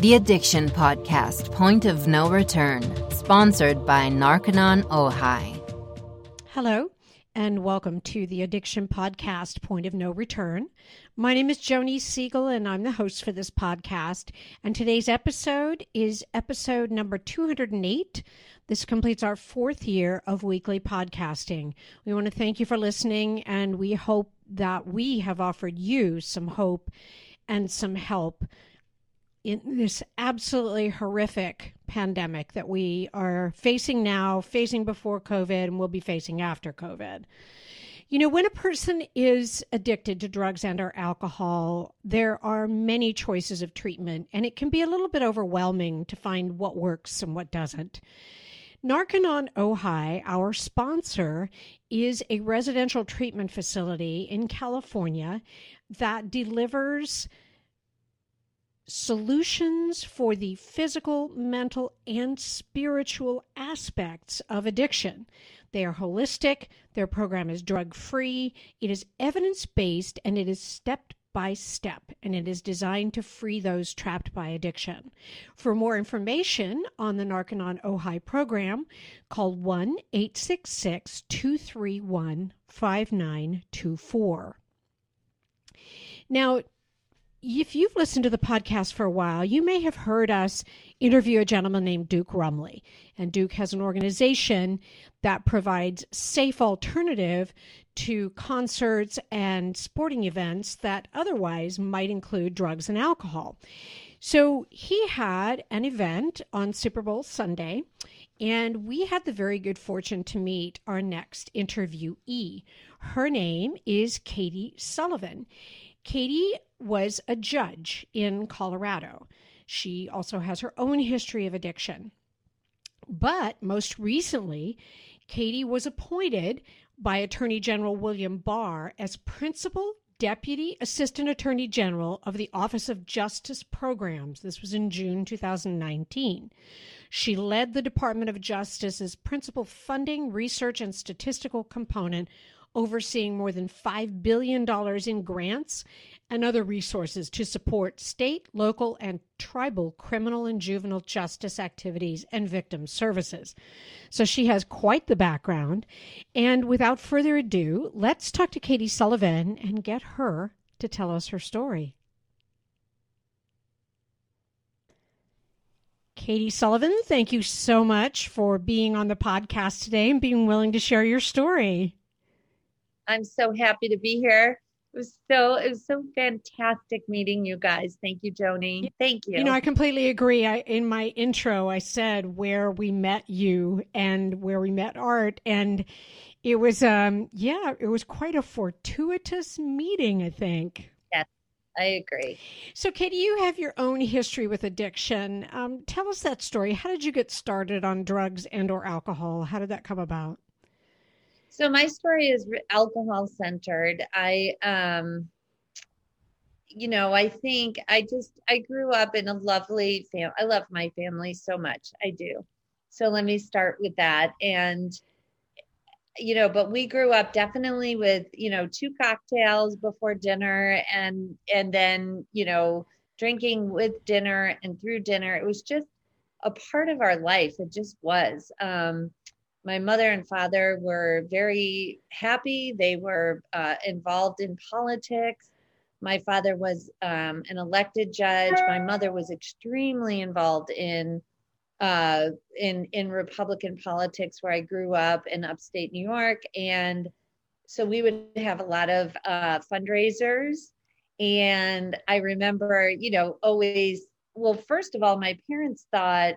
The Addiction Podcast, Point of No Return, sponsored by Narconon Ojai. Hello, and welcome to the Addiction Podcast, Point of No Return. My name is Joni Siegel, and I'm the host for this podcast. And today's episode is episode number 208. This completes our fourth year of weekly podcasting. We want to thank you for listening, and we hope that we have offered you some hope and some help in this absolutely horrific pandemic that we are facing now, facing before COVID, and will be facing after COVID. You know, when a person is addicted to drugs and or alcohol, there are many choices of treatment, and it can be a little bit overwhelming to find what works and what doesn't. Narconon Ojai, our sponsor, is a residential treatment facility in California that delivers solutions for the physical, mental, and spiritual aspects of addiction. They are holistic, their program is drug free, it is evidence based, and it is step by step, and it is designed to free those trapped by addiction. For more information on the Narconon Ojai program, call 1 866 231 5924. Now, if you've listened to the podcast for a while, you may have heard us interview a gentleman named Duke Rumley. And Duke has an organization that provides safe alternative to concerts and sporting events that otherwise might include drugs and alcohol. So he had an event on Super Bowl Sunday, and we had the very good fortune to meet our next interviewee. Her name is Katie Sullivan. Katie was a judge in Colorado. She also has her own history of addiction. But most recently, Katie was appointed by Attorney General William Barr as Principal Deputy Assistant Attorney General of the Office of Justice Programs. This was in June 2019. She led the Department of Justice's principal funding, research, and statistical component overseeing more than $5 billion in grants and other resources to support state, local, and tribal criminal and juvenile justice activities and victim services. So she has quite the background. And without further ado, let's talk to Katie Sullivan and get her to tell us her story. Katie Sullivan, thank you so much for being on the podcast today and being willing to share your story. I'm so happy to be here. It was so it was so fantastic meeting you guys. Thank you, Joni. Thank you. You know, I completely agree. I in my intro I said where we met you and where we met Art and it was um yeah, it was quite a fortuitous meeting, I think. Yes, I agree. So, Katie, you have your own history with addiction. Um, tell us that story. How did you get started on drugs and or alcohol? How did that come about? So my story is alcohol centered. I um you know, I think I just I grew up in a lovely family. I love my family so much. I do. So let me start with that and you know, but we grew up definitely with, you know, two cocktails before dinner and and then, you know, drinking with dinner and through dinner. It was just a part of our life. It just was. Um my mother and father were very happy. They were uh, involved in politics. My father was um, an elected judge. My mother was extremely involved in uh, in in Republican politics, where I grew up in upstate New York, and so we would have a lot of uh, fundraisers. And I remember, you know, always. Well, first of all, my parents thought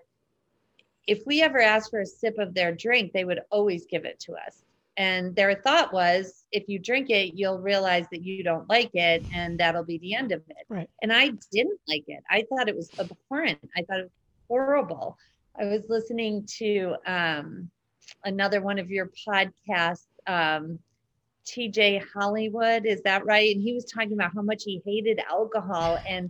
if we ever asked for a sip of their drink, they would always give it to us. And their thought was, if you drink it, you'll realize that you don't like it, and that'll be the end of it. Right. And I didn't like it. I thought it was abhorrent. I thought it was horrible. I was listening to um, another one of your podcasts, um, TJ Hollywood. Is that right? And he was talking about how much he hated alcohol, and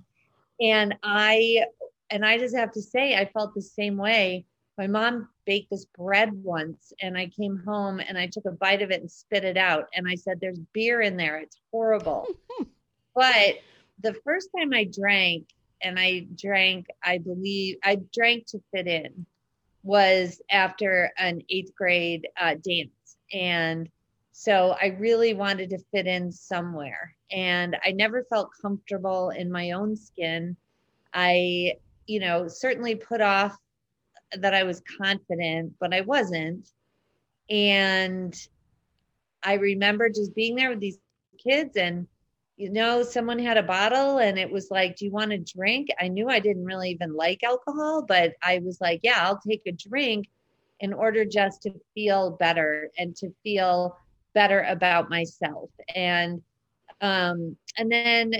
and I and I just have to say, I felt the same way my mom baked this bread once and I came home and I took a bite of it and spit it out. And I said, There's beer in there. It's horrible. but the first time I drank, and I drank, I believe I drank to fit in was after an eighth grade uh, dance. And so I really wanted to fit in somewhere. And I never felt comfortable in my own skin. I, you know, certainly put off that I was confident, but I wasn't. And I remember just being there with these kids and you know, someone had a bottle and it was like, Do you want a drink? I knew I didn't really even like alcohol, but I was like, Yeah, I'll take a drink in order just to feel better and to feel better about myself. And um, and then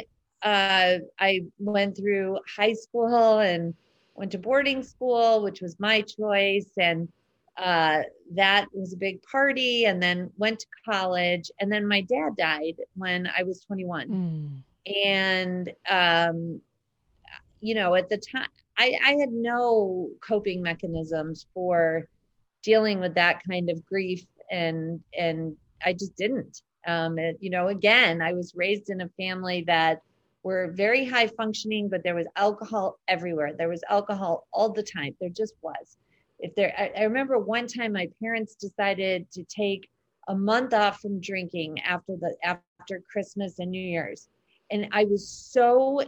uh, I went through high school and went to boarding school, which was my choice. And uh, that was a big party and then went to college and then my dad died when i was 21 mm. and um, you know at the time I, I had no coping mechanisms for dealing with that kind of grief and and i just didn't um, it, you know again i was raised in a family that were very high functioning but there was alcohol everywhere. There was alcohol all the time. There just was. If there I, I remember one time my parents decided to take a month off from drinking after the after christmas and new year's. And i was so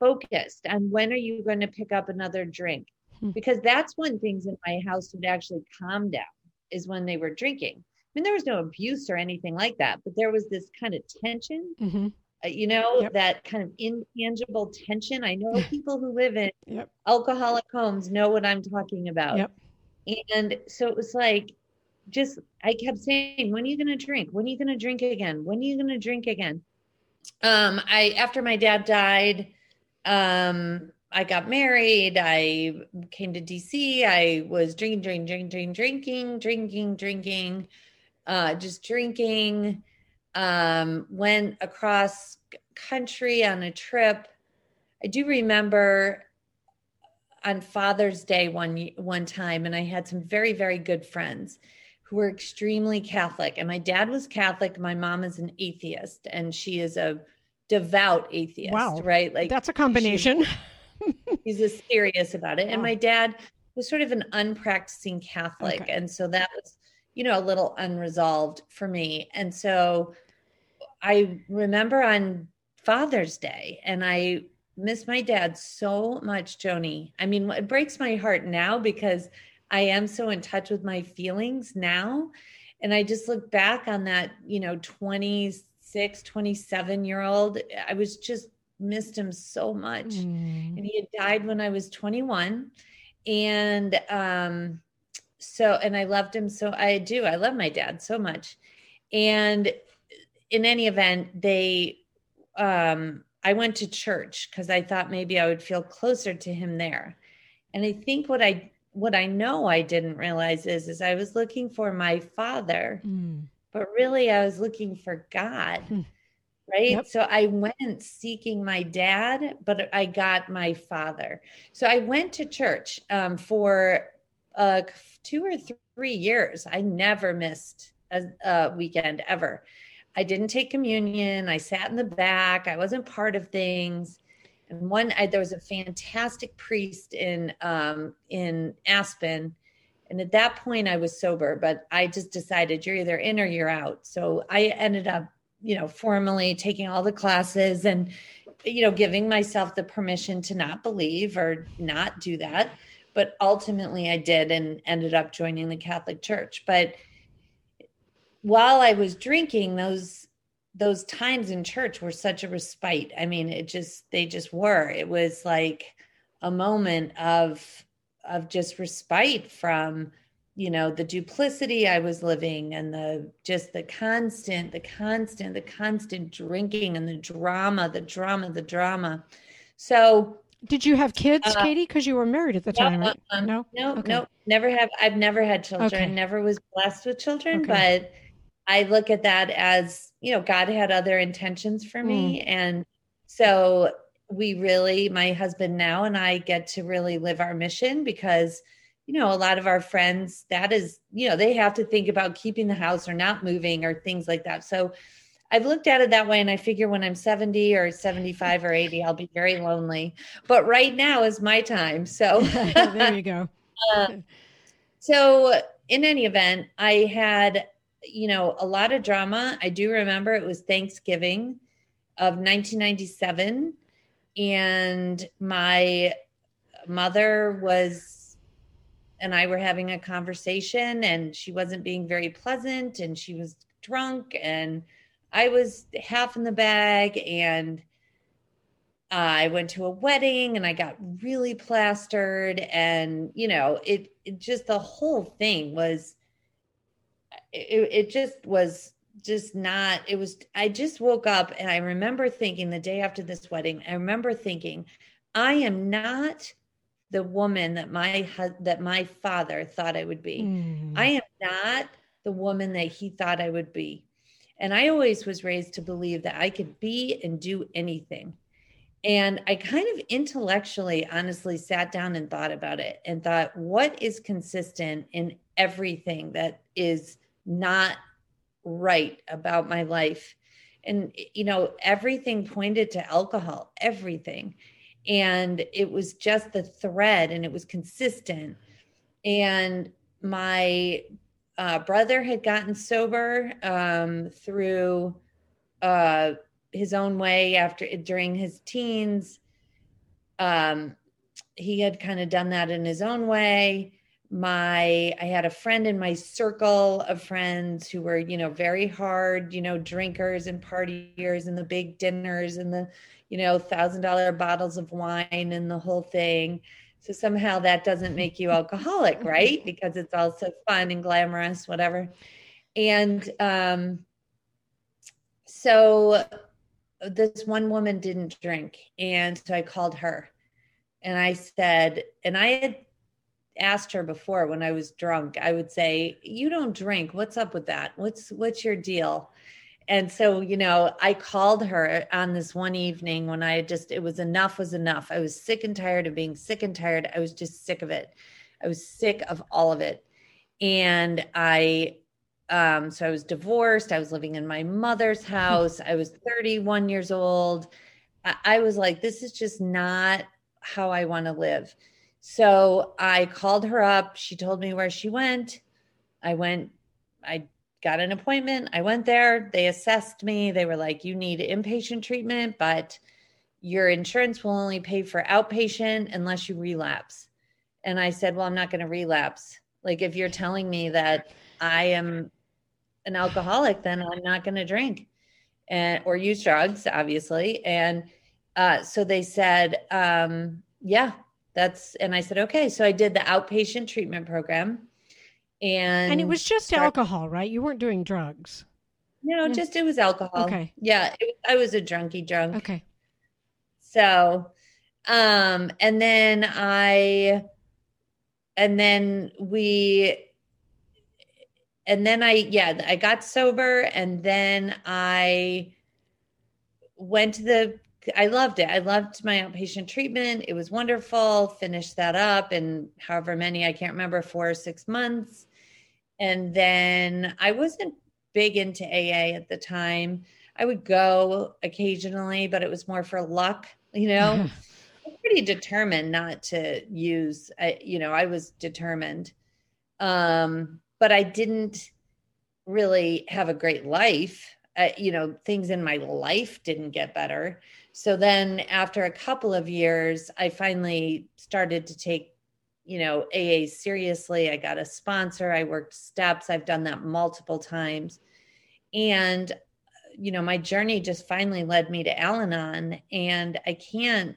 focused on when are you going to pick up another drink? Hmm. because that's when things in my house would actually calm down is when they were drinking. I mean there was no abuse or anything like that but there was this kind of tension mm-hmm. Uh, you know yep. that kind of intangible tension i know people who live in yep. alcoholic homes know what i'm talking about yep. And so it was like, just, I kept saying, when are you going to drink? When are you going to drink again? When are you going to drink again? Um, I, after my dad died, um, I got married. I came to DC. I was drinking, drinking, drinking, drinking, drinking, drinking, uh, just drinking. Um, went across country on a trip. I do remember on Father's Day one one time, and I had some very very good friends who were extremely Catholic. And my dad was Catholic. My mom is an atheist, and she is a devout atheist. Wow, right? Like that's a combination. he's just serious about it. Wow. And my dad was sort of an unpracticing Catholic, okay. and so that was you know a little unresolved for me. And so I remember on Father's Day, and I miss my dad so much, Joni. I mean, it breaks my heart now because I am so in touch with my feelings now. And I just look back on that, you know, 26, 27 year old. I was just missed him so much. Mm. And he had died when I was 21. And um, so, and I loved him so I do. I love my dad so much. And in any event, they, um, I went to church because I thought maybe I would feel closer to him there. And I think what I what I know I didn't realize is is I was looking for my father, mm. but really I was looking for God. Mm. Right. Yep. So I went seeking my dad, but I got my father. So I went to church um, for uh, two or three years. I never missed a, a weekend ever. I didn't take communion. I sat in the back. I wasn't part of things. And one, I, there was a fantastic priest in um, in Aspen, and at that point I was sober. But I just decided you're either in or you're out. So I ended up, you know, formally taking all the classes and, you know, giving myself the permission to not believe or not do that. But ultimately, I did and ended up joining the Catholic Church. But while I was drinking, those those times in church were such a respite. I mean, it just they just were. It was like a moment of of just respite from you know the duplicity i was living and the just the constant the constant the constant drinking and the drama the drama the drama so did you have kids uh, katie because you were married at the time right? Uh, no no okay. no never have i've never had children okay. never was blessed with children okay. but I look at that as, you know, God had other intentions for me. Mm. And so we really, my husband now and I get to really live our mission because, you know, a lot of our friends, that is, you know, they have to think about keeping the house or not moving or things like that. So I've looked at it that way, and I figure when I'm 70 or 75 or 80, I'll be very lonely. But right now is my time. So there you go. uh, so, in any event, I had, you know, a lot of drama. I do remember it was Thanksgiving of 1997, and my mother was and I were having a conversation, and she wasn't being very pleasant, and she was drunk, and I was half in the bag, and I went to a wedding and I got really plastered and you know it, it just the whole thing was it, it just was just not it was I just woke up and I remember thinking the day after this wedding I remember thinking I am not the woman that my that my father thought I would be. Mm. I am not the woman that he thought I would be. And I always was raised to believe that I could be and do anything. And I kind of intellectually, honestly sat down and thought about it and thought, what is consistent in everything that is not right about my life? And, you know, everything pointed to alcohol, everything. And it was just the thread and it was consistent. And my uh, brother had gotten sober um, through uh, his own way after during his teens. Um, he had kind of done that in his own way. My, I had a friend in my circle of friends who were, you know, very hard, you know, drinkers and partiers and the big dinners and the, you know, thousand dollar bottles of wine and the whole thing. So somehow that doesn't make you alcoholic, right? Because it's also fun and glamorous, whatever. And um, so this one woman didn't drink. And so I called her and I said, and I had asked her before when I was drunk, I would say, You don't drink. What's up with that? What's what's your deal? And so, you know, I called her on this one evening when I just it was enough was enough. I was sick and tired of being sick and tired. I was just sick of it. I was sick of all of it. And I um, so I was divorced. I was living in my mother's house. I was 31 years old. I, I was like, this is just not how I want to live. So I called her up. She told me where she went. I went, I got an appointment. I went there. They assessed me. They were like, you need inpatient treatment, but your insurance will only pay for outpatient unless you relapse. And I said, well, I'm not going to relapse. Like, if you're telling me that I am an alcoholic, then I'm not going to drink and or use drugs, obviously. And uh, so they said, um, yeah, that's. And I said, okay. So I did the outpatient treatment program, and and it was just started, alcohol, right? You weren't doing drugs. No, just it was alcohol. Okay. Yeah, it, I was a drunky drunk. Okay. So, um, and then I, and then we and then I, yeah, I got sober and then I went to the, I loved it. I loved my outpatient treatment. It was wonderful. Finished that up in however many, I can't remember, four or six months. And then I wasn't big into AA at the time. I would go occasionally, but it was more for luck, you know. pretty determined not to use, I, you know, I was determined. Um, but I didn't really have a great life. Uh, you know, things in my life didn't get better. So then after a couple of years, I finally started to take, you know, AA seriously. I got a sponsor, I worked steps, I've done that multiple times. And, you know, my journey just finally led me to Al Anon. And I can't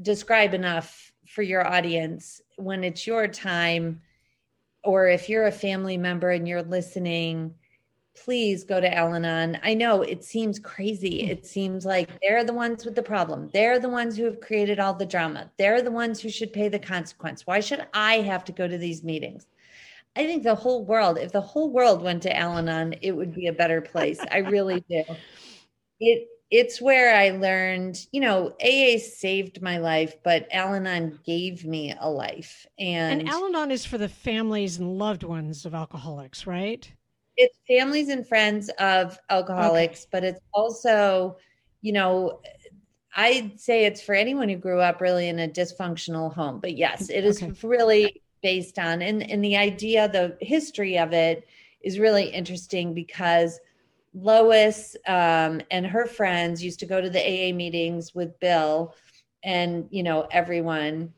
describe enough for your audience when it's your time or if you're a family member and you're listening, please go to Al Anon. I know it seems crazy. Hmm. It seems like they're the ones with the problem. They're the ones who have created all the drama. They're the ones who should pay the consequence. Why should I have to go to these meetings? I think the whole world, if the whole world went to Al Anon, it would be a better place. I really do. It it's where I learned, you know, AA saved my life, but Al Anon gave me a life. And, and Al Anon is for the families and loved ones of alcoholics, right? It's families and friends of alcoholics, okay. but it's also, you know, I'd say it's for anyone who grew up really in a dysfunctional home. But yes, it is okay. really based on and, and the idea, the history of it is really interesting because Lois um, and her friends used to go to the AA meetings with Bill and you know everyone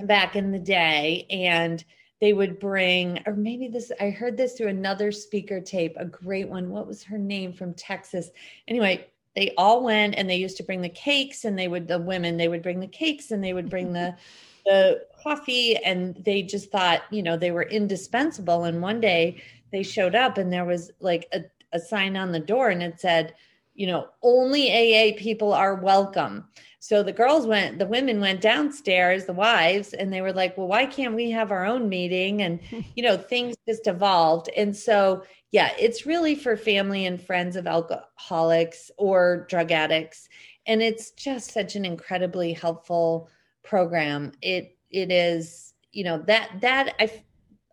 back in the day and they would bring or maybe this i heard this through another speaker tape a great one. What was her name from texas? Anyway they all went and they used to bring the cakes and they would the women they would bring the cakes and they would bring the the coffee. And they just thought you know they were indispensable. And one day they showed up and there was like a, a sign on the door and it said you know only aa people are welcome so the girls went, the women went downstairs, the wives, and they were like, well, why can't we have our own meeting? And, you know, things just evolved. And so, yeah, it's really for family and friends of alcoholics or drug addicts. And it's just such an incredibly helpful program. It, it is, you know, that, that I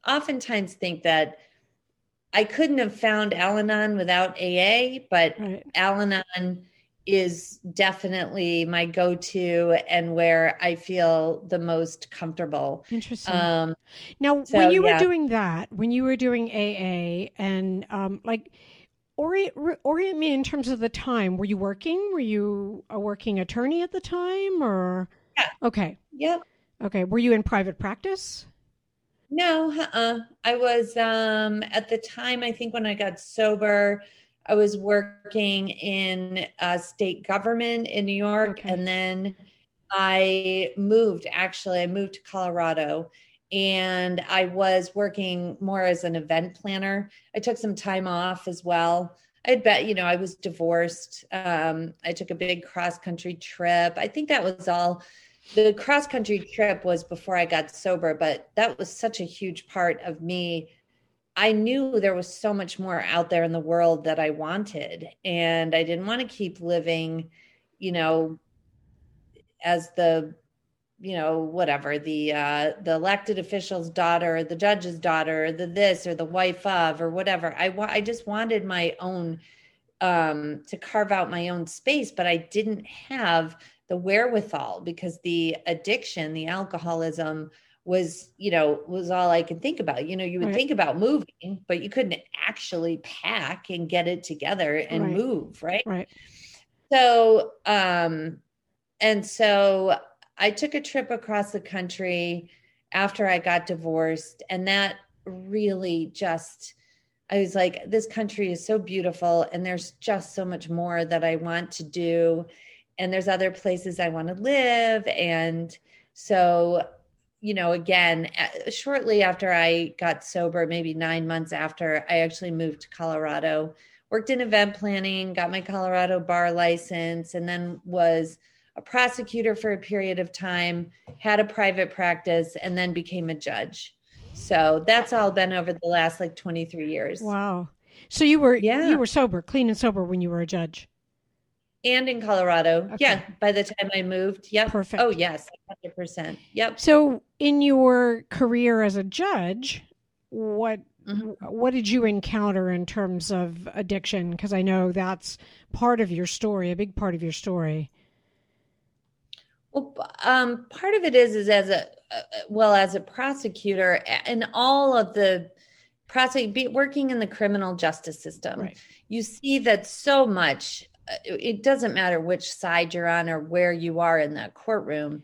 oftentimes think that I couldn't have found Al Anon without AA, but right. Al Anon is definitely my go-to and where I feel the most comfortable. Interesting. Um, now, so, when you yeah. were doing that, when you were doing AA, and um, like orient orient me in terms of the time. Were you working? Were you a working attorney at the time, or? Yeah. Okay. Yep. Okay. Were you in private practice? No, uh-uh. I was um, at the time. I think when I got sober. I was working in a state government in New York, okay. and then I moved. Actually, I moved to Colorado, and I was working more as an event planner. I took some time off as well. I bet, you know, I was divorced. Um, I took a big cross country trip. I think that was all. The cross country trip was before I got sober, but that was such a huge part of me I knew there was so much more out there in the world that I wanted. And I didn't want to keep living, you know, as the, you know, whatever, the uh the elected official's daughter, the judge's daughter, the this or the wife of or whatever. I wa- I just wanted my own um to carve out my own space, but I didn't have the wherewithal because the addiction, the alcoholism was you know was all i could think about you know you would right. think about moving but you couldn't actually pack and get it together and right. move right right so um and so i took a trip across the country after i got divorced and that really just i was like this country is so beautiful and there's just so much more that i want to do and there's other places i want to live and so you know, again, shortly after I got sober, maybe nine months after, I actually moved to Colorado, worked in event planning, got my Colorado bar license, and then was a prosecutor for a period of time, had a private practice, and then became a judge. So that's all been over the last like 23 years. Wow. So you were yeah. you were sober, clean and sober when you were a judge and in Colorado. Okay. Yeah, by the time I moved. Yep. Perfect. Oh, yes, 100%. Yep. So, in your career as a judge, what mm-hmm. what did you encounter in terms of addiction because I know that's part of your story, a big part of your story. Well, um, part of it is is as a uh, well as a prosecutor and all of the prosecute working in the criminal justice system. Right. You see that so much it doesn't matter which side you're on or where you are in that courtroom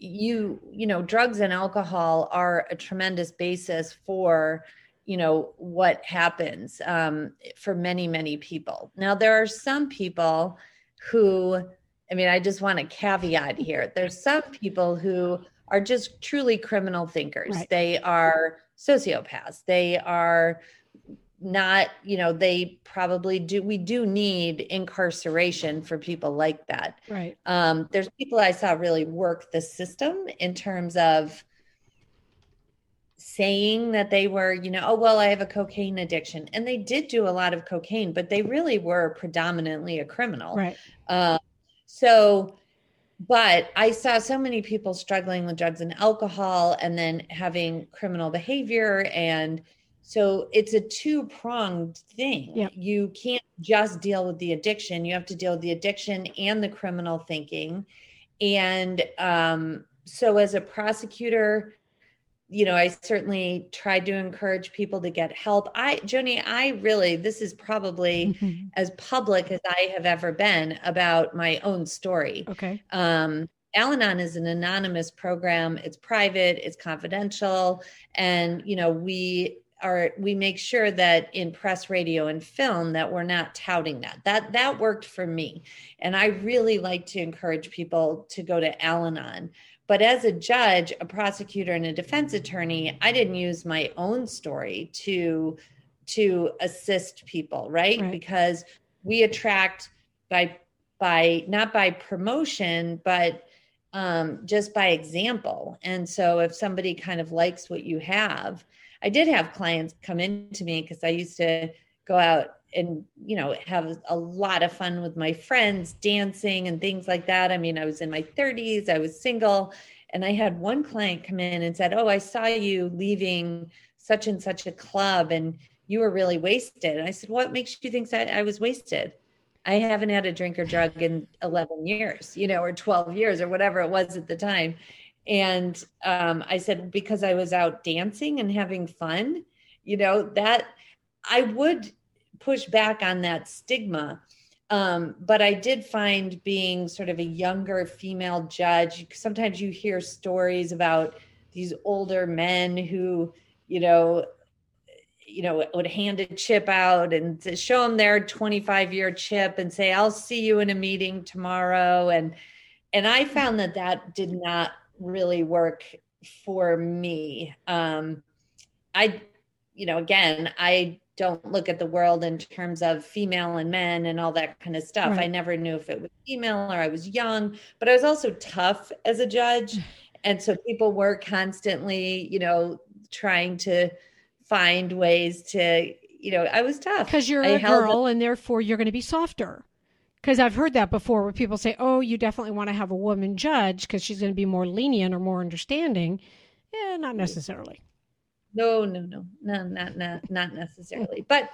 you you know drugs and alcohol are a tremendous basis for you know what happens um, for many many people. Now there are some people who i mean i just want a caveat here. There's some people who are just truly criminal thinkers. Right. they are sociopaths. They are not you know they probably do we do need incarceration for people like that. Right. Um there's people i saw really work the system in terms of saying that they were you know oh well i have a cocaine addiction. And they did do a lot of cocaine but they really were predominantly a criminal. Right. Uh, so but i saw so many people struggling with drugs and alcohol and then having criminal behavior and So it's a two pronged thing. Yep. You can't just deal with the addiction, you have to deal with the addiction and the criminal thinking. And um, so, as a prosecutor, you know, I certainly tried to encourage people to get help. I, Joni, I really, this is probably Mm-hmm. as public as I have ever been about my own story. Okay. Um, Al Anon is an anonymous program. It's private, it's confidential. And, you know, we are, we make sure that in press, radio, and film that we're not touting that. That, that worked for me. And I really like to encourage people to go to Al Anon. But as a judge, a prosecutor, and a defense attorney, I didn't use my own story to to assist people, right? Right. Because we attract by by not by promotion, but um, just by example. And so if somebody kind of likes what you have, I did have clients come in to me because I used to go out and you know have a lot of fun with my friends dancing and things like that. I mean i was in my 30s i was single and i had one client come in and said oh i saw you leaving such and such a club and you were really wasted. And i said what makes you think that i was wasted? I haven't had a drink or drug in 11 years you know or 12 years or whatever it was at the time and um, i said because i was out dancing and having fun you know that i would push back on that stigma. Um, but I did find being sort of a younger female judge, sometimes you hear stories about these older men who, you know, you know, would hand a chip out and show them their 25 year chip and say, I'll see you in a meeting tomorrow. And, and I found that that did not really work for me. Um, I, you know, again, I don't look at the world in terms of female and men and all that kind of stuff. Right. I never knew if it was female or I was young, but I was also tough as a judge. And so people were constantly, you know, trying to find ways to, you know, I was tough. Because you're I a girl and therefore you're going to be softer. Because I've heard that before where people say, oh, you definitely want to have a woman judge because she's going to be more lenient or more understanding. Yeah, not necessarily. No, no, no, no, not not not necessarily. But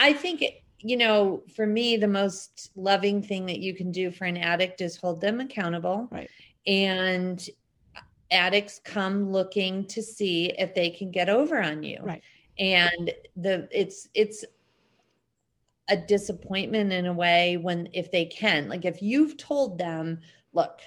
I think you know, for me, the most loving thing that you can do for an addict is hold them accountable. Right. And addicts come looking to see if they can get over on you. Right. And the it's it's a disappointment in a way when if they can. Like if you've told them, look,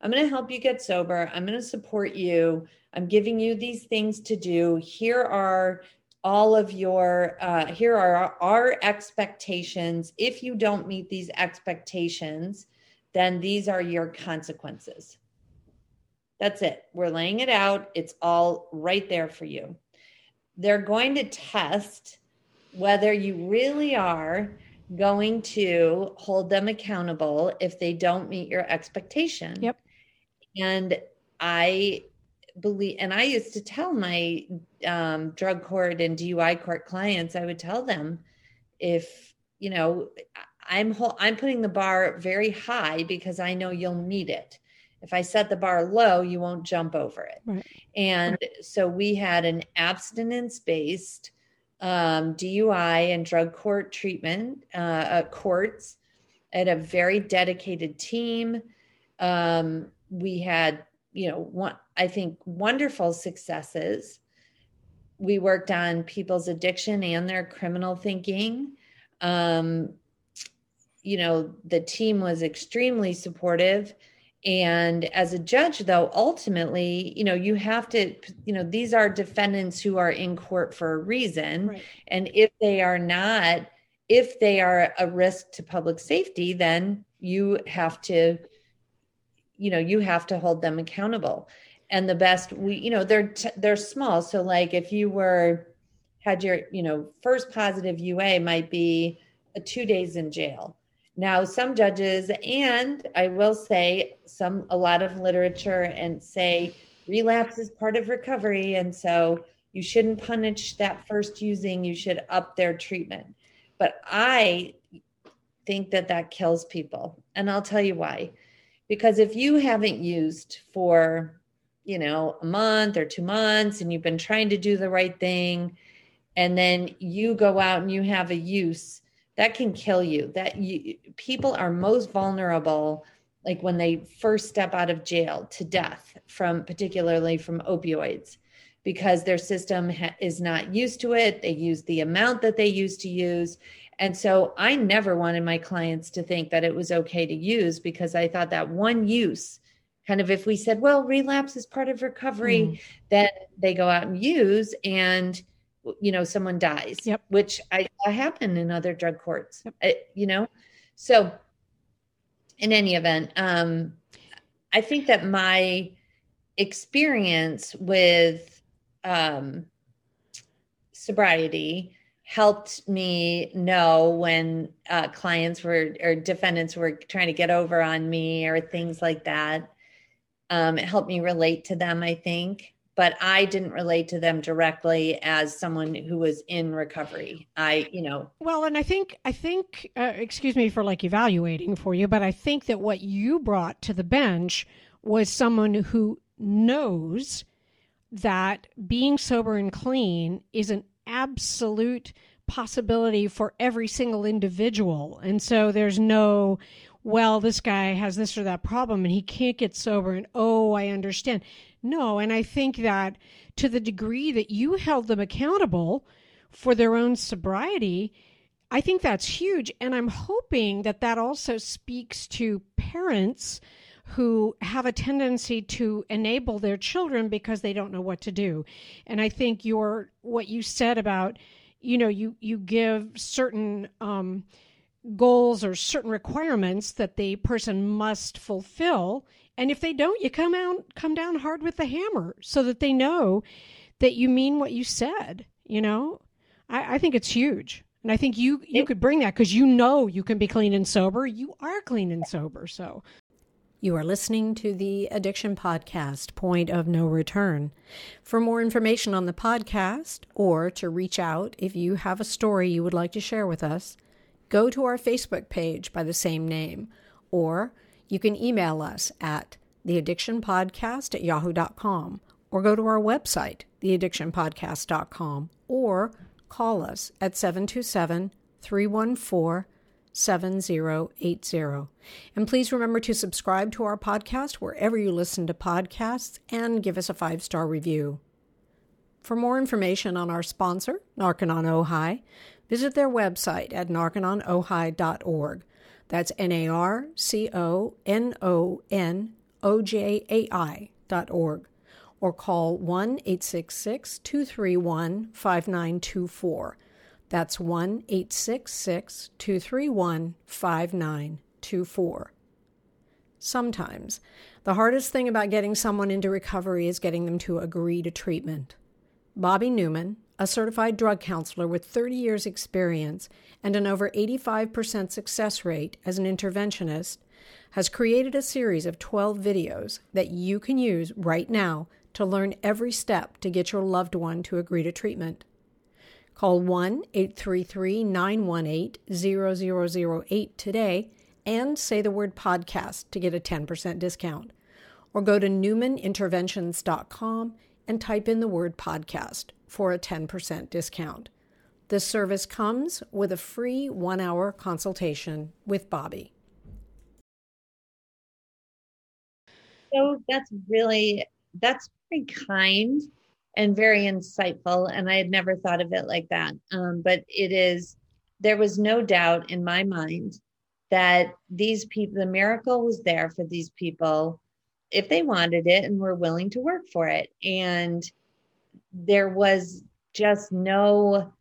I'm going to help you get sober. I'm going to support you. I'm giving you these things to do. Here are all of your, uh, here are our expectations. If you don't meet these expectations, then these are your consequences. That's it. We're laying it out. It's all right there for you. They're going to test whether you really are going to hold them accountable if they don't meet your expectation. Yep. And I believe, and I used to tell my um, drug court and DUI court clients, I would tell them if, you know, I'm I'm putting the bar very high because I know you'll meet it. If I set the bar low, you won't jump over it. Right. And so we had an abstinence based um, DUI and drug court treatment uh, uh, courts at a very dedicated team. Um, we had, you know, one, I think wonderful successes. We worked on people's addiction and their criminal thinking. Um, you know, the team was extremely supportive. And as a judge, though, ultimately, you know, you have to, you know, these are defendants who are in court for a reason. Right. And if they are not, if they are a risk to public safety, then you have to, you know, you have to hold them accountable. And the best we, you know, they're t- they're small. So like if you were had your, you know, first positive UA might be a two days in jail. Now, some judges, and I will say some, a lot of literature and say relapse is part of recovery. And so you shouldn't punish that first using, you should up their treatment. But I think that that kills people. And I'll tell you why. Because if you haven't used for, you know, a month or two months and you've been trying to do the right thing, and then you go out and you have a use that can kill you that you people are most vulnerable like when they first step out of jail to death from particularly from opioids because their system ha- is not used to it they use the amount that they used to use and so i never wanted my clients to think that it was okay to use because i thought that one use kind of if we said well relapse is part of recovery mm. then they go out and use and you know someone dies yep. which i happen in other drug courts yep. I, you know so in any event um i think that my experience with um sobriety helped me know when uh, clients were or defendants were trying to get over on me or things like that um, it helped me relate to them, I think, but I didn't relate to them directly as someone who was in recovery. I, you know. Well, and I think, I think, uh, excuse me for like evaluating for you, but I think that what you brought to the bench was someone who knows that being sober and clean is an absolute possibility for every single individual. And so there's no, well, this guy has this or that problem and he can't get sober, and oh, I understand. No, and I think that to the degree that you held them accountable for their own sobriety, I think that's huge. And I'm hoping that that also speaks to parents who have a tendency to enable their children because they don't know what to do. And I think your what you said about, you know, you you give certain um, goals or certain requirements that the person must fulfill and if they don't you come out come down hard with the hammer so that they know that you mean what you said you know? I, I think it's huge. And i think you you could bring that because you know you can be clean and sober. You are clean and sober so. You are listening to the Addiction Podcast, Point of No Return. For more information on the podcast or to reach out if you have a story you would like to share with us, go to our Facebook page by the same name, or you can email us at theaddictionpodcast at yahoo.com, or go to our website, theaddictionpodcast.com, or call us at 727 314 7080. And please remember to subscribe to our podcast wherever you listen to podcasts and give us a five star review. For more information on our sponsor, Narconon Ojai, visit their website at narcononojai.org. That's N A R C O N O N O J A I dot org. Or call 1 866 231 5924. That's 1 866 231 5924. Sometimes, the hardest thing about getting someone into recovery is getting them to agree to treatment. Bobby Newman, a certified drug counselor with 30 years' experience and an over 85% success rate as an interventionist, has created a series of 12 videos that you can use right now to learn every step to get your loved one to agree to treatment. Call 1 833 918 0008 today and say the word podcast to get a 10% discount. Or go to newmaninterventions.com and type in the word podcast for a 10% discount. This service comes with a free one hour consultation with Bobby. So that's really, that's very kind and very insightful. And I had never thought of it like that. Um, but it is, there was no doubt in my mind that these people, the miracle was there for these people if they wanted it and were willing to work for it. And there was just no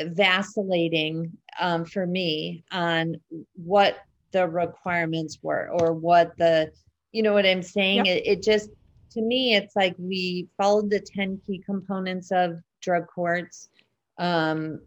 vacillating um, for me on what the requirements were or what the you know what i'm saying? Yep. it, it just to me it's like we followed the 10 key components of drug courts. Um,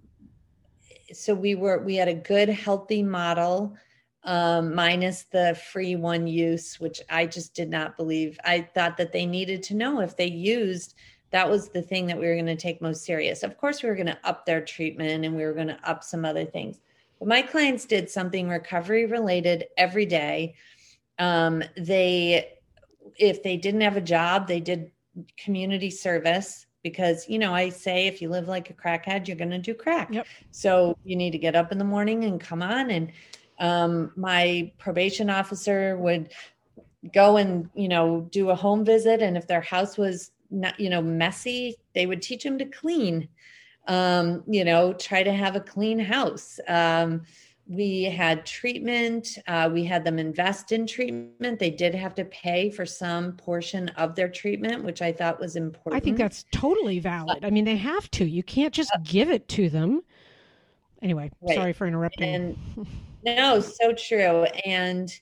so we were we had a good healthy model um, minus the free one use which i just did not believe. I thought that they needed to know if they used that was the thing that we were going to take most serious. Of course, we were going to up their treatment and we were going to up some other things. But my clients did something recovery related every day. Um, they, if they didn't have a job, they did community service because you know i say if you live like a crackhead you're going to do crack Yep. so you need to get up in the morning and come on and um, my probation officer would go and you know do a home visit and if their house was not you know messy they would teach them to clean um, you know try to have a clean house um, we had treatment uh, we had them invest in treatment they did have to pay for some portion of their treatment which i thought was important I think that's totally valid. I mean, they have to. You can't just give it to them. Anyway, Right. sorry for interrupting. and no so true and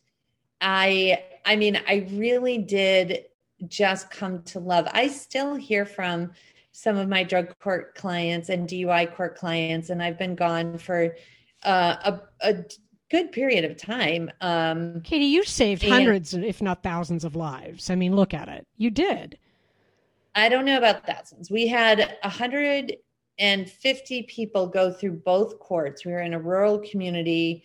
i i mean i really did just come to love i still hear from some of my drug court clients and dui court clients and i've been gone for uh, a, a good period of time um Katie, you saved And- hundreds, if not thousands, of lives. I mean, look at it. You did. I don't know about thousands. We had 150 people go through both courts. We were in a rural community.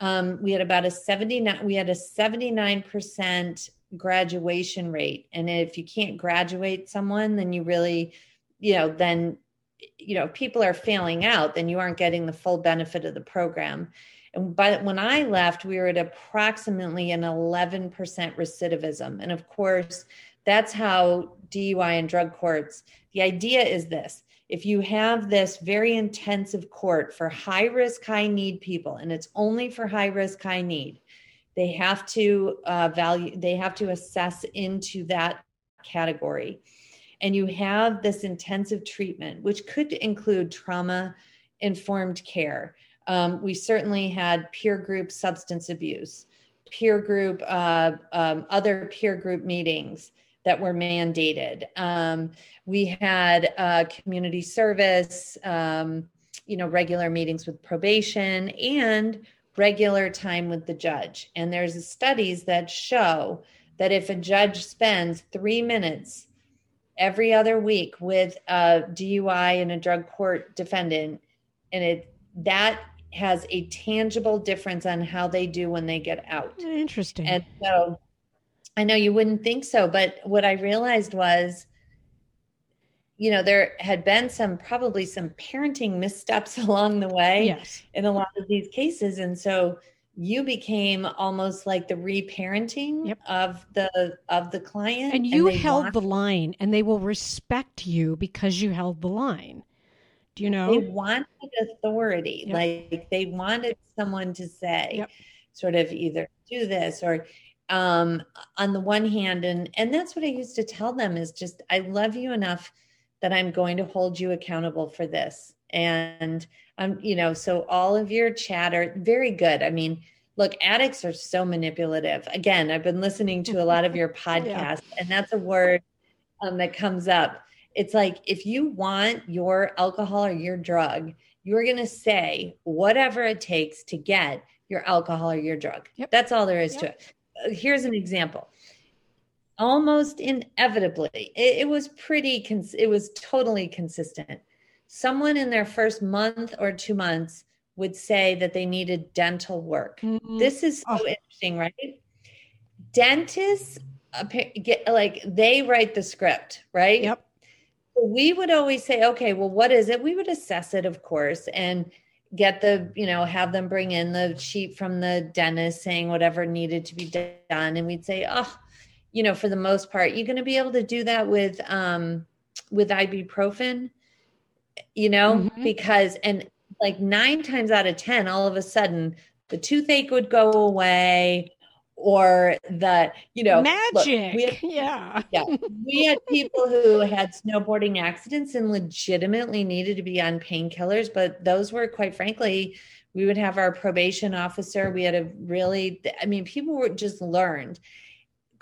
Um, we had about a 79, we had a 79% graduation rate. And if you can't graduate someone, then you really, you know, then, you know, people are failing out, then you aren't getting the full benefit of the program. And but when I left, we were at approximately an 11% recidivism. And of course, that's how DUI and drug courts, the idea is this if you have this very intensive court for high risk, high need people, and it's only for high risk, high need, they have to uh, value, they have to assess into that category. And you have this intensive treatment, which could include trauma informed care. Um, we certainly had peer group substance abuse, peer group, uh, um, other peer group meetings that were mandated. Um, we had uh, community service, um, you know, regular meetings with probation and regular time with the judge. And there's studies that show that if a judge spends three minutes every other week with a DUI and a drug court defendant, and it that has a tangible difference on how they do when they get out. Interesting. And so I know you wouldn't think so, but what I realized was, you know, there had been some probably some parenting missteps along the way yes. in a lot of these cases. And so you became almost like the reparenting Yep. of the of the client. And you they held the line, and they will respect you because you held the line. Do you know? they wanted authority Yep. like they wanted someone to say Yep. sort of either do this or um on the one hand and and that's what i used to tell them is just i love you enough that i'm going to hold you accountable for this and um you know so all of your chatter very good i mean look addicts are so manipulative again i've been listening to a lot of your podcasts and that's a word um, that comes up it's like if you want your alcohol or your drug, you're going to say whatever it takes to get your alcohol or your drug. Yep. That's all there is to it. Here's an example. Almost inevitably, it, it was pretty, cons- it was totally consistent. Someone in their first month or two months would say that they needed dental work. Mm, This is so Oh. interesting, right? Dentists get like they write the script, right? Yep. we would always say okay well what is it we would assess it of course and get the you know have them bring in the sheet from the dentist saying whatever needed to be done and we'd say oh you know for the most part you're going to be able to do that with um with ibuprofen you know Mhm. because and like nine times out of ten all of a sudden the toothache would go away or the you know look, Magic. we had yeah. yeah we had people who had snowboarding accidents and legitimately needed to be on painkillers but those were quite frankly we would have our probation officer we had a really i mean people were just learned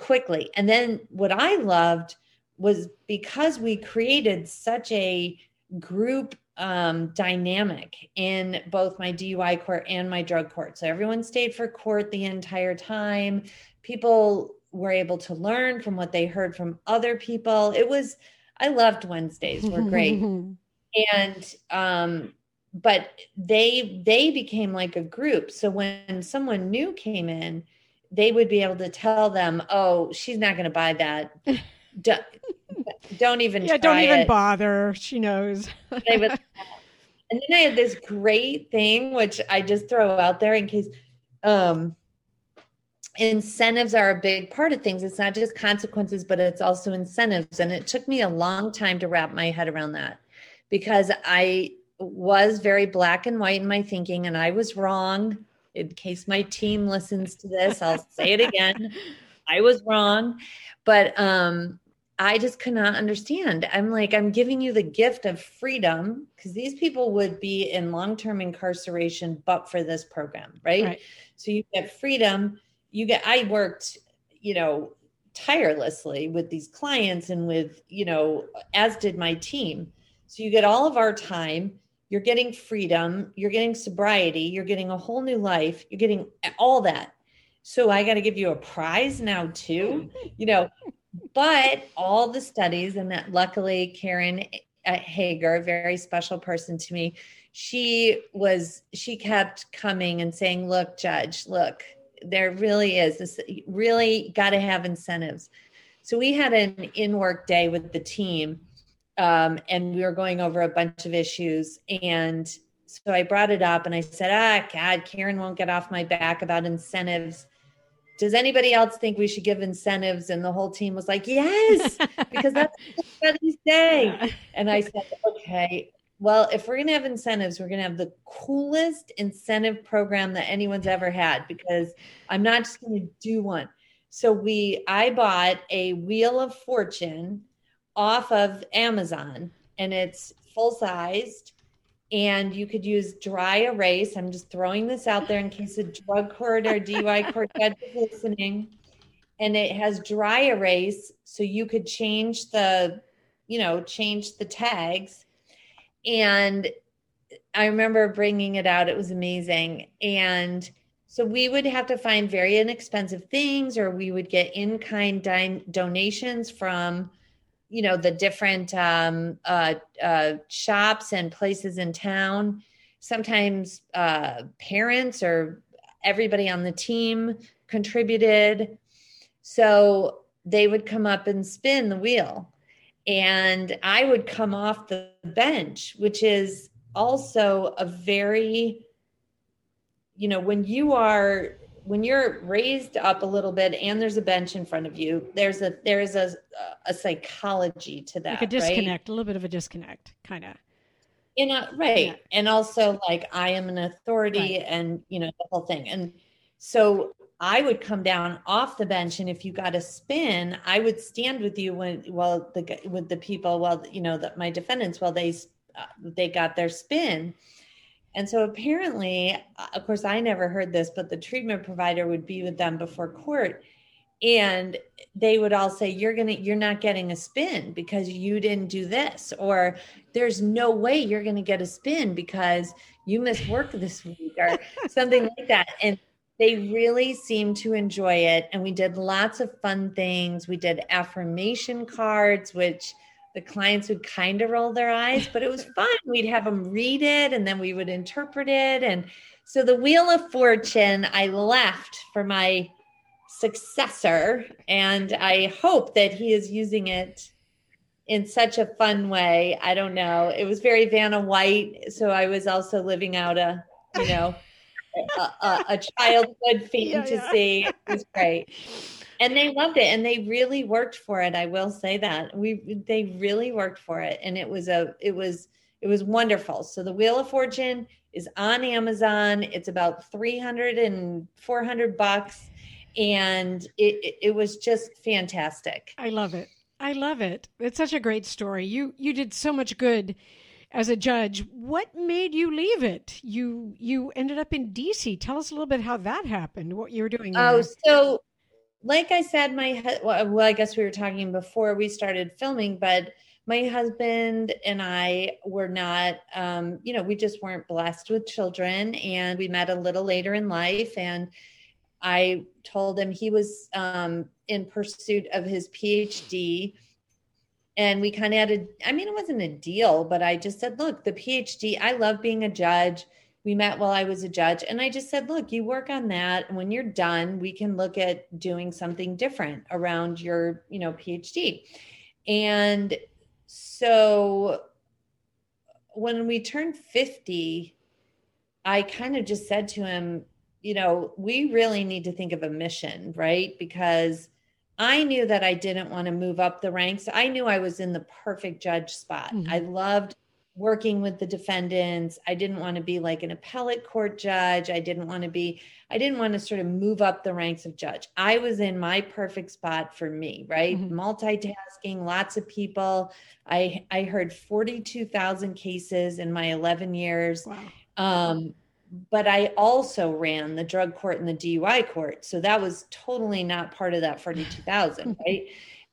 quickly and then what i loved was because we created such a group um, dynamic in both my DUI court and my drug court. So everyone stayed for court the entire time. People were able to learn from what they heard from other people. It was, I loved Wednesdays, were great. and um but they they became like a group so when someone new came in they would be able to tell them oh she's not going to buy that D- don't even yeah, don't even it. bother. She knows. was, and then I had this great thing, which I just throw out there in case um, incentives are a big part of things. It's not just consequences, but it's also incentives. And it took me a long time to wrap my head around that because I was very black and white in my thinking, and I was wrong. In case my team listens to this, I'll say it again. I was wrong. But um, I just could not understand. I'm like, I'm giving you the gift of freedom because these people would be in long term incarceration, but for this program, right? right? So you get freedom. You get, I worked, you know, tirelessly with these clients and with, you know, as did my team. So you get all of our time. You're getting freedom. You're getting sobriety. You're getting a whole new life. You're getting all that. So I got to give you a prize now, too. You know, but all the studies, and that luckily Karen uh, Hager, a very special person to me, she was, she kept coming and saying, Look, Judge, look, there really is this, really got to have incentives. So we had an in work day with the team, um, and we were going over a bunch of issues. And so I brought it up and I said, Ah, God, Karen won't get off my back about incentives does anybody else think we should give incentives? And the whole team was like, yes, because that's what everybody's day. And I said, okay, well, if we're going to have incentives, we're going to have the coolest incentive program that anyone's ever had because I'm not just going to do one. So we, I bought a Wheel of Fortune off of Amazon and it's full sized and you could use dry erase. I'm just throwing this out there in case a drug court or DUI court is listening. And it has dry erase, so you could change the, you know, change the tags. And I remember bringing it out. It was amazing. And so we would have to find very inexpensive things, or we would get in kind donations from you know the different um, uh, uh, shops and places in town. Sometimes uh, parents or everybody on the team contributed. So they would come up and spin the wheel. And i would come off the bench which is also a very you know when you are when you're raised up a little bit and there's a bench in front of you there's a there's a a psychology to that like a disconnect right? a little bit of a disconnect kind of you know right yeah. and also like i am an authority right. and you know the whole thing and so i would come down off the bench and if you got a spin i would stand with you when well the with the people well you know that my defendants while they uh, they got their spin and so apparently, uh, of course, I never heard this, but the treatment provider would be with them before court and they would all say you're going to you're not getting a spin because you didn't do this or there's no way you're going to get a spin because you missed work this week or something like that. And they really seemed to enjoy it and we did lots of fun things. We did affirmation cards which the clients would kind of roll their eyes, but it was fun. We'd have them read it and then we would interpret it. And so the Wheel of Fortune, I left for my successor, and I hope that he is using it in such a fun way. I don't know. It was very Vanna White. So I was also living out a, you know, a, a, a childhood fantasy. Yeah, yeah. It was great and they loved it and they really worked for it i will say that. We they really worked for it and it was a it was it was wonderful. So the wheel of fortune is on amazon. It's about 300 and 400 bucks and it, it, was just fantastic. I love it. I love it. It's such a great story. You you did so much good as a judge. What made you leave it? You you ended up in dc tell us a little bit how that happened what you were doing oh, there. oh so like I said, my well, I guess we were talking before we started filming, but my husband and I were not, um, you know, we just weren't blessed with children, and we met a little later in life, and I told him he was um, in pursuit of his PhD. And we kind of had a, I mean, it wasn't a deal, but I just said, look, the PhD, I love being a judge we met while I was a judge. And I just said, look, you work on that. And when you're done, we can look at doing something different around your, you know, PhD. And so when we turned 50, I kind of just said to him, you know, we really need to think of a mission, right? Because I knew that I didn't want to move up the ranks. I knew I was in the perfect judge spot. Mm-hmm. I loved working with the defendants. I didn't want to be like an appellate court judge. I didn't want to be, I didn't want to sort of move up the ranks of judge. I was in my perfect spot for me, right? Mm-hmm. Multitasking, lots of people. I I heard 42,000 cases in my 11 years. Wow. Um, but I also ran the drug court and the DUI court. So that was totally not part of that 42,000, right?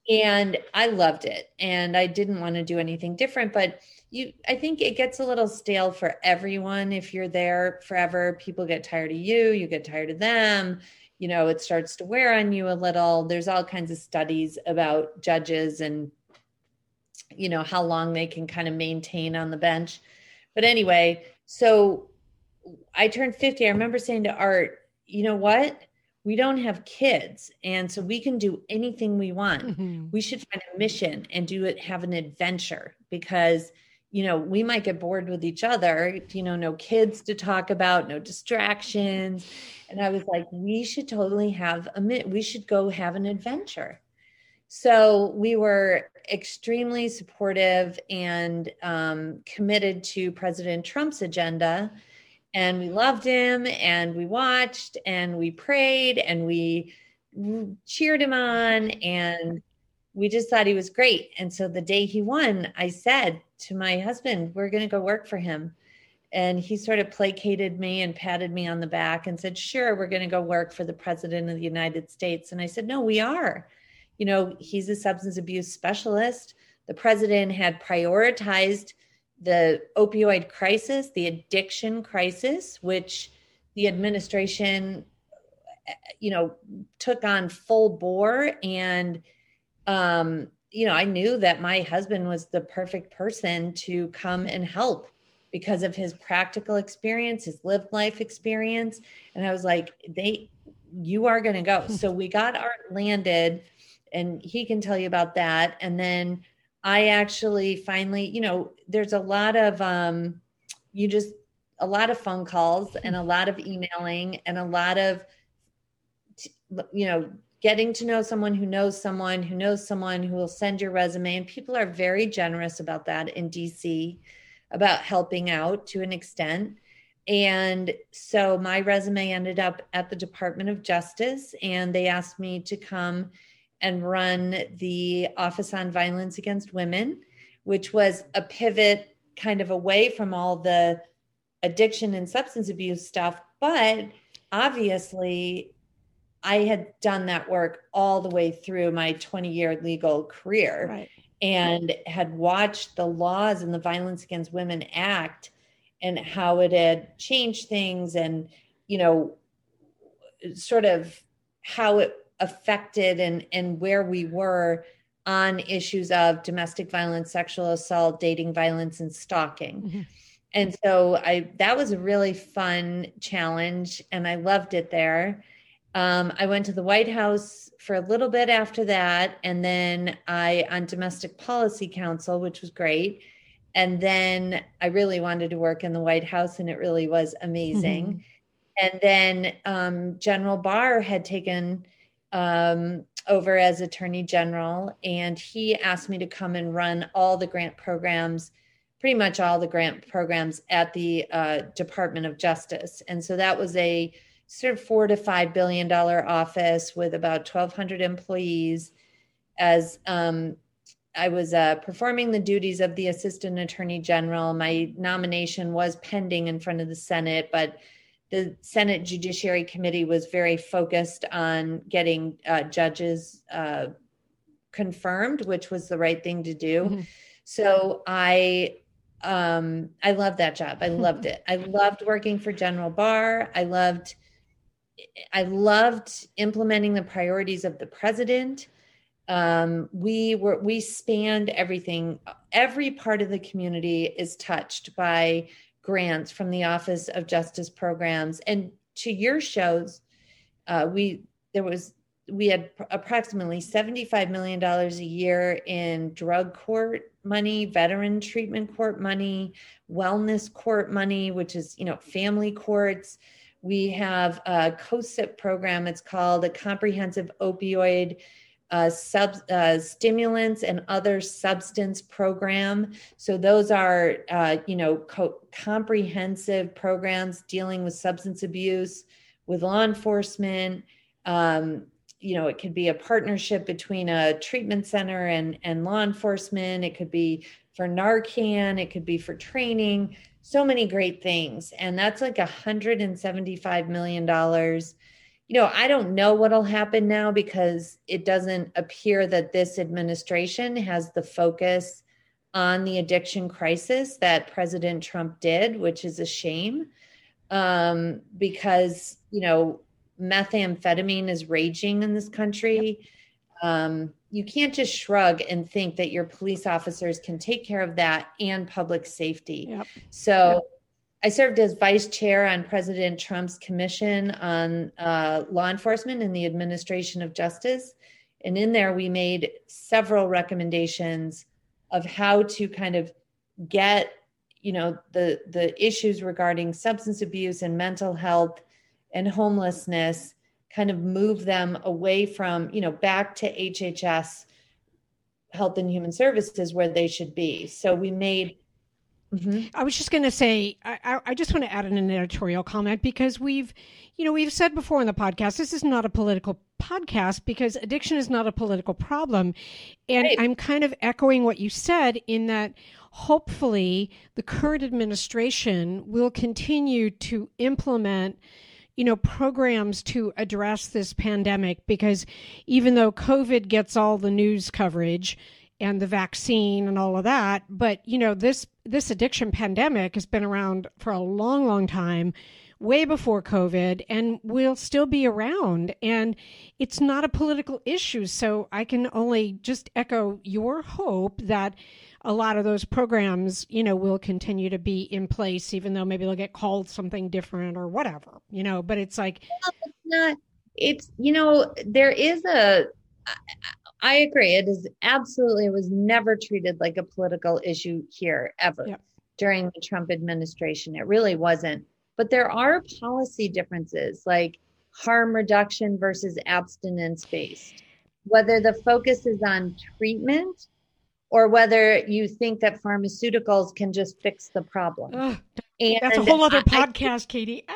And I loved it. And I didn't want to do anything different, but you I think it gets a little stale for everyone if you're there forever. People get tired of you, you get tired of them. You know, it starts to wear on you a little. There's all kinds of studies about judges and you know how long they can kind of maintain on the bench. But anyway, so I turned 50. I remember saying to Art, you know what? We don't have kids. And so we can do anything we want. Mm-hmm. We should find a mission and do it, have an adventure because, you know, we might get bored with each other, you know, no kids to talk about, no distractions. And I was like, we should totally have a, we should go have an adventure. So we were extremely supportive and um, committed to President Trump's agenda and we loved him and we watched and we prayed and we cheered him on and we just thought he was great. And so the day he won i said to my husband we're going to go work for him. And he sort of placated me and patted me on the back and said sure we're going to go work for the president of the united states. And i said no we are. You know he's a substance abuse specialist. The president had prioritized the opioid crisis, the addiction crisis, which the administration, you know, took on full bore. And, um, you know, I knew that my husband was the perfect person to come and help because of his practical experience, his lived life experience. And I was like, they, you are going to go. So we got Art landed, and he can tell you about that. And then I actually finally, you know, there's a lot of um you just a lot of phone calls and a lot of emailing and a lot of you know getting to know someone who knows someone who knows someone who will send your resume and people are very generous about that in DC about helping out to an extent. And so my resume ended up at the Department of Justice and they asked me to come and run the Office on Violence Against Women, which was a pivot kind of away from all the addiction and substance abuse stuff. But obviously, I had done that work all the way through my 20 year legal career right. and had watched the laws and the Violence Against Women Act and how it had changed things and, you know, sort of how it affected and and where we were on issues of domestic violence, sexual assault, dating violence, and stalking. Mm-hmm. And so I that was a really fun challenge, and I loved it there. Um, I went to the White House for a little bit after that, and then I on Domestic Policy Council, which was great. And then I really wanted to work in the White House, and it really was amazing. Mm-hmm. And then um, General Barr had taken um, over as Attorney General, and he asked me to come and run all the grant programs, pretty much all the grant programs at the uh, Department of Justice. And so that was a sort of four to five billion dollar office with about 1,200 employees. As um, I was uh, performing the duties of the Assistant Attorney General, my nomination was pending in front of the Senate, but the Senate Judiciary Committee was very focused on getting uh, judges uh, confirmed, which was the right thing to do. Mm-hmm. So I um, I loved that job. I loved it. I loved working for General Barr. I loved I loved implementing the priorities of the president. Um, we were we spanned everything. Every part of the community is touched by grants from the Office of Justice Programs. And to your shows, uh, we there was we had approximately $75 million a year in drug court money, veteran treatment court money, wellness court money, which is, you know, family courts. We have a COSSAP program. It's called a comprehensive opioid uh, sub, uh, stimulants and other substance program. So those are, uh, you know, co- comprehensive programs dealing with substance abuse, with law enforcement, um, you know, it could be a partnership between a treatment center and, and law enforcement. It could be for Narcan. It could be for training. So many great things. And that's like $175 million. You know, I don't know what'll happen now because it doesn't appear that this administration has the focus on the addiction crisis that President Trump did, which is a shame. Um, because, you know, methamphetamine is raging in this country. Um, you can't just shrug and think that your police officers can take care of that and public safety. Yep. So yep. I served as vice chair on President Trump's commission on uh, law enforcement and the administration of justice. And in there, we made several recommendations of how to kind of get you know the the issues regarding substance abuse and mental health and homelessness kind of move them away from you know back to hhs health and human services where they should be so we made Mm-hmm. I was just going to say, I, I, just want to add an editorial comment because we've, you know, we've said before in the podcast, this is not a political podcast because addiction is not a political problem. And right. I'm kind of echoing what you said in that hopefully the current administration will continue to implement you know, programs to address this pandemic because even though COVID gets all the news coverage and the vaccine and all of that, but you know, this this addiction pandemic has been around for a long, long time, way before COVID, and will still be around. And it's not a political issue. So I can only just echo your hope that a lot of those programs, you know, will continue to be in place, even though maybe they'll get called something different or whatever, you know. But it's like, well, it's not. It's you know, there is a. I agree. It is absolutely. It was never treated like a political issue here ever yep. during the Trump administration. It really wasn't. But there are policy differences, like harm reduction versus abstinence based. Whether the focus is on treatment or whether you think that pharmaceuticals can just fix the problem. Ugh, and that's a whole other podcast, I, Katie. Ah!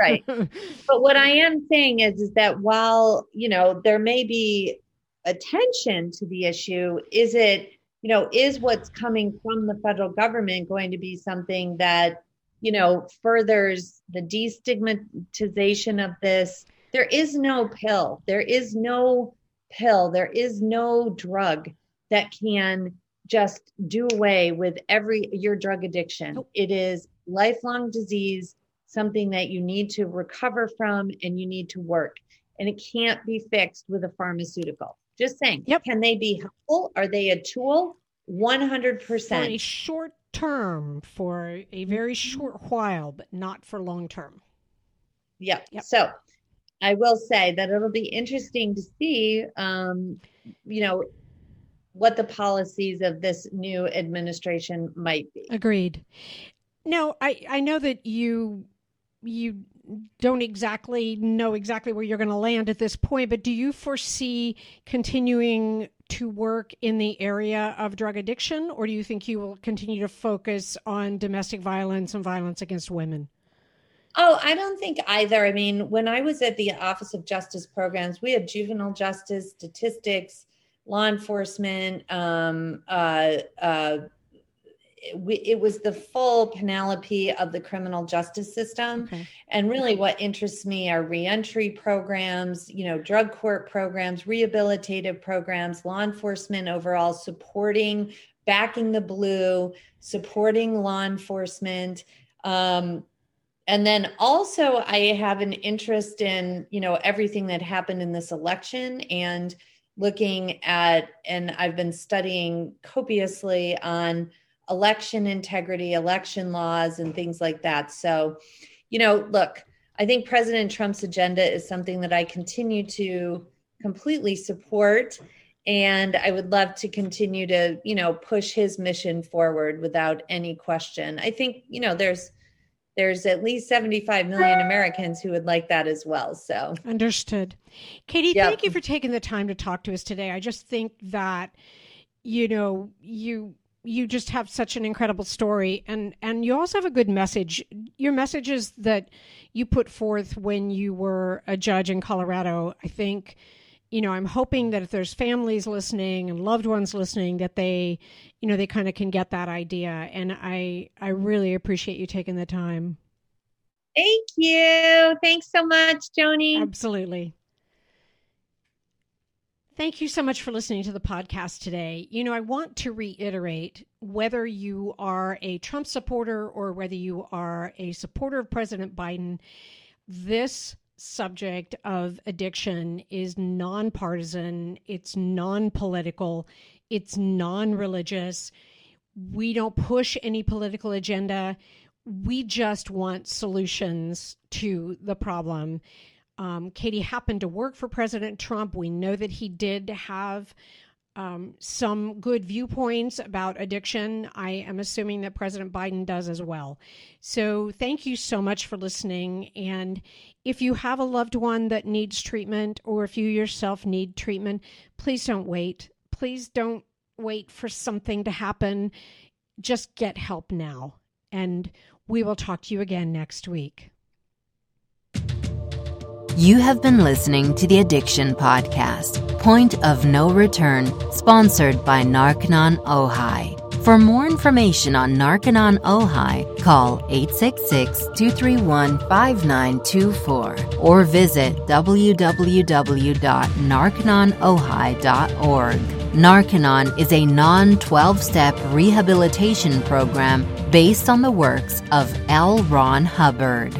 right. But what I am saying is, is that while, you know, there may be attention to the issue, is it, you know, is what's coming from the federal government going to be something that, you know, furthers the destigmatization of this? There is no pill. There is no pill. There is no drug that can just do away with every your drug addiction. It is lifelong disease, something that you need to recover from and you need to work. And it can't be fixed with a pharmaceutical. Just saying. Yep. Can they be helpful? Are they a tool? 100%. For a short term, for a very short while, but not for long term. Yep. yep. So I will say that it'll be interesting to see, um, you know, what the policies of this new administration might be. Agreed. Now, I, I know that you you don't exactly know exactly where you're going to land at this point, but do you foresee continuing to work in the area of drug addiction, or do you think you will continue to focus on domestic violence and violence against women? Oh, I don't think either. I mean, when I was at the Office of Justice Programs, we had juvenile justice, statistics, law enforcement. Um, uh, uh, it, it, was the full panoply of the criminal justice system. Okay. And really, what interests me are reentry programs, you know, drug court programs, rehabilitative programs, law enforcement overall, supporting, backing the blue, supporting law enforcement. Um, and then also, I have an interest in, you know, everything that happened in this election and looking at, and I've been studying copiously on election integrity, election laws, and things like that. So, you know, look, I think President Trump's agenda is something that I continue to completely support and i would love to continue to you know push his mission forward without any question i think you know there's there's at least 75 million americans who would like that as well so understood katie yep. thank you for taking the time to talk to us today i just think that you know you you just have such an incredible story and and you also have a good message your messages that you put forth when you were a judge in colorado i think you know, I'm hoping that if there's families listening and loved ones listening, that they, you know, they kind of can get that idea. And I, I really appreciate you taking the time. Thank you. Thanks so much, Joni. Absolutely. Thank you so much for listening to the podcast today. You know, I want to reiterate whether you are a Trump supporter or whether you are a supporter of President Biden, this subject of addiction is nonpartisan, it's non political, it's non religious. We don't push any political agenda. We just want solutions to the problem. Um, Katie happened to work for President Trump. We know that he did have um, some good viewpoints about addiction. I am assuming that President Biden does as well. So, thank you so much for listening. And if you have a loved one that needs treatment, or if you yourself need treatment, please don't wait. Please don't wait for something to happen. Just get help now. And we will talk to you again next week. You have been listening to the Addiction Podcast, Point of No Return, sponsored by Narconon Ojai. For more information on Narconon Ojai, call 866-231-5924 or visit www.narcononojai.org. Narconon is a non 12 step rehabilitation program based on the works of L. Ron Hubbard.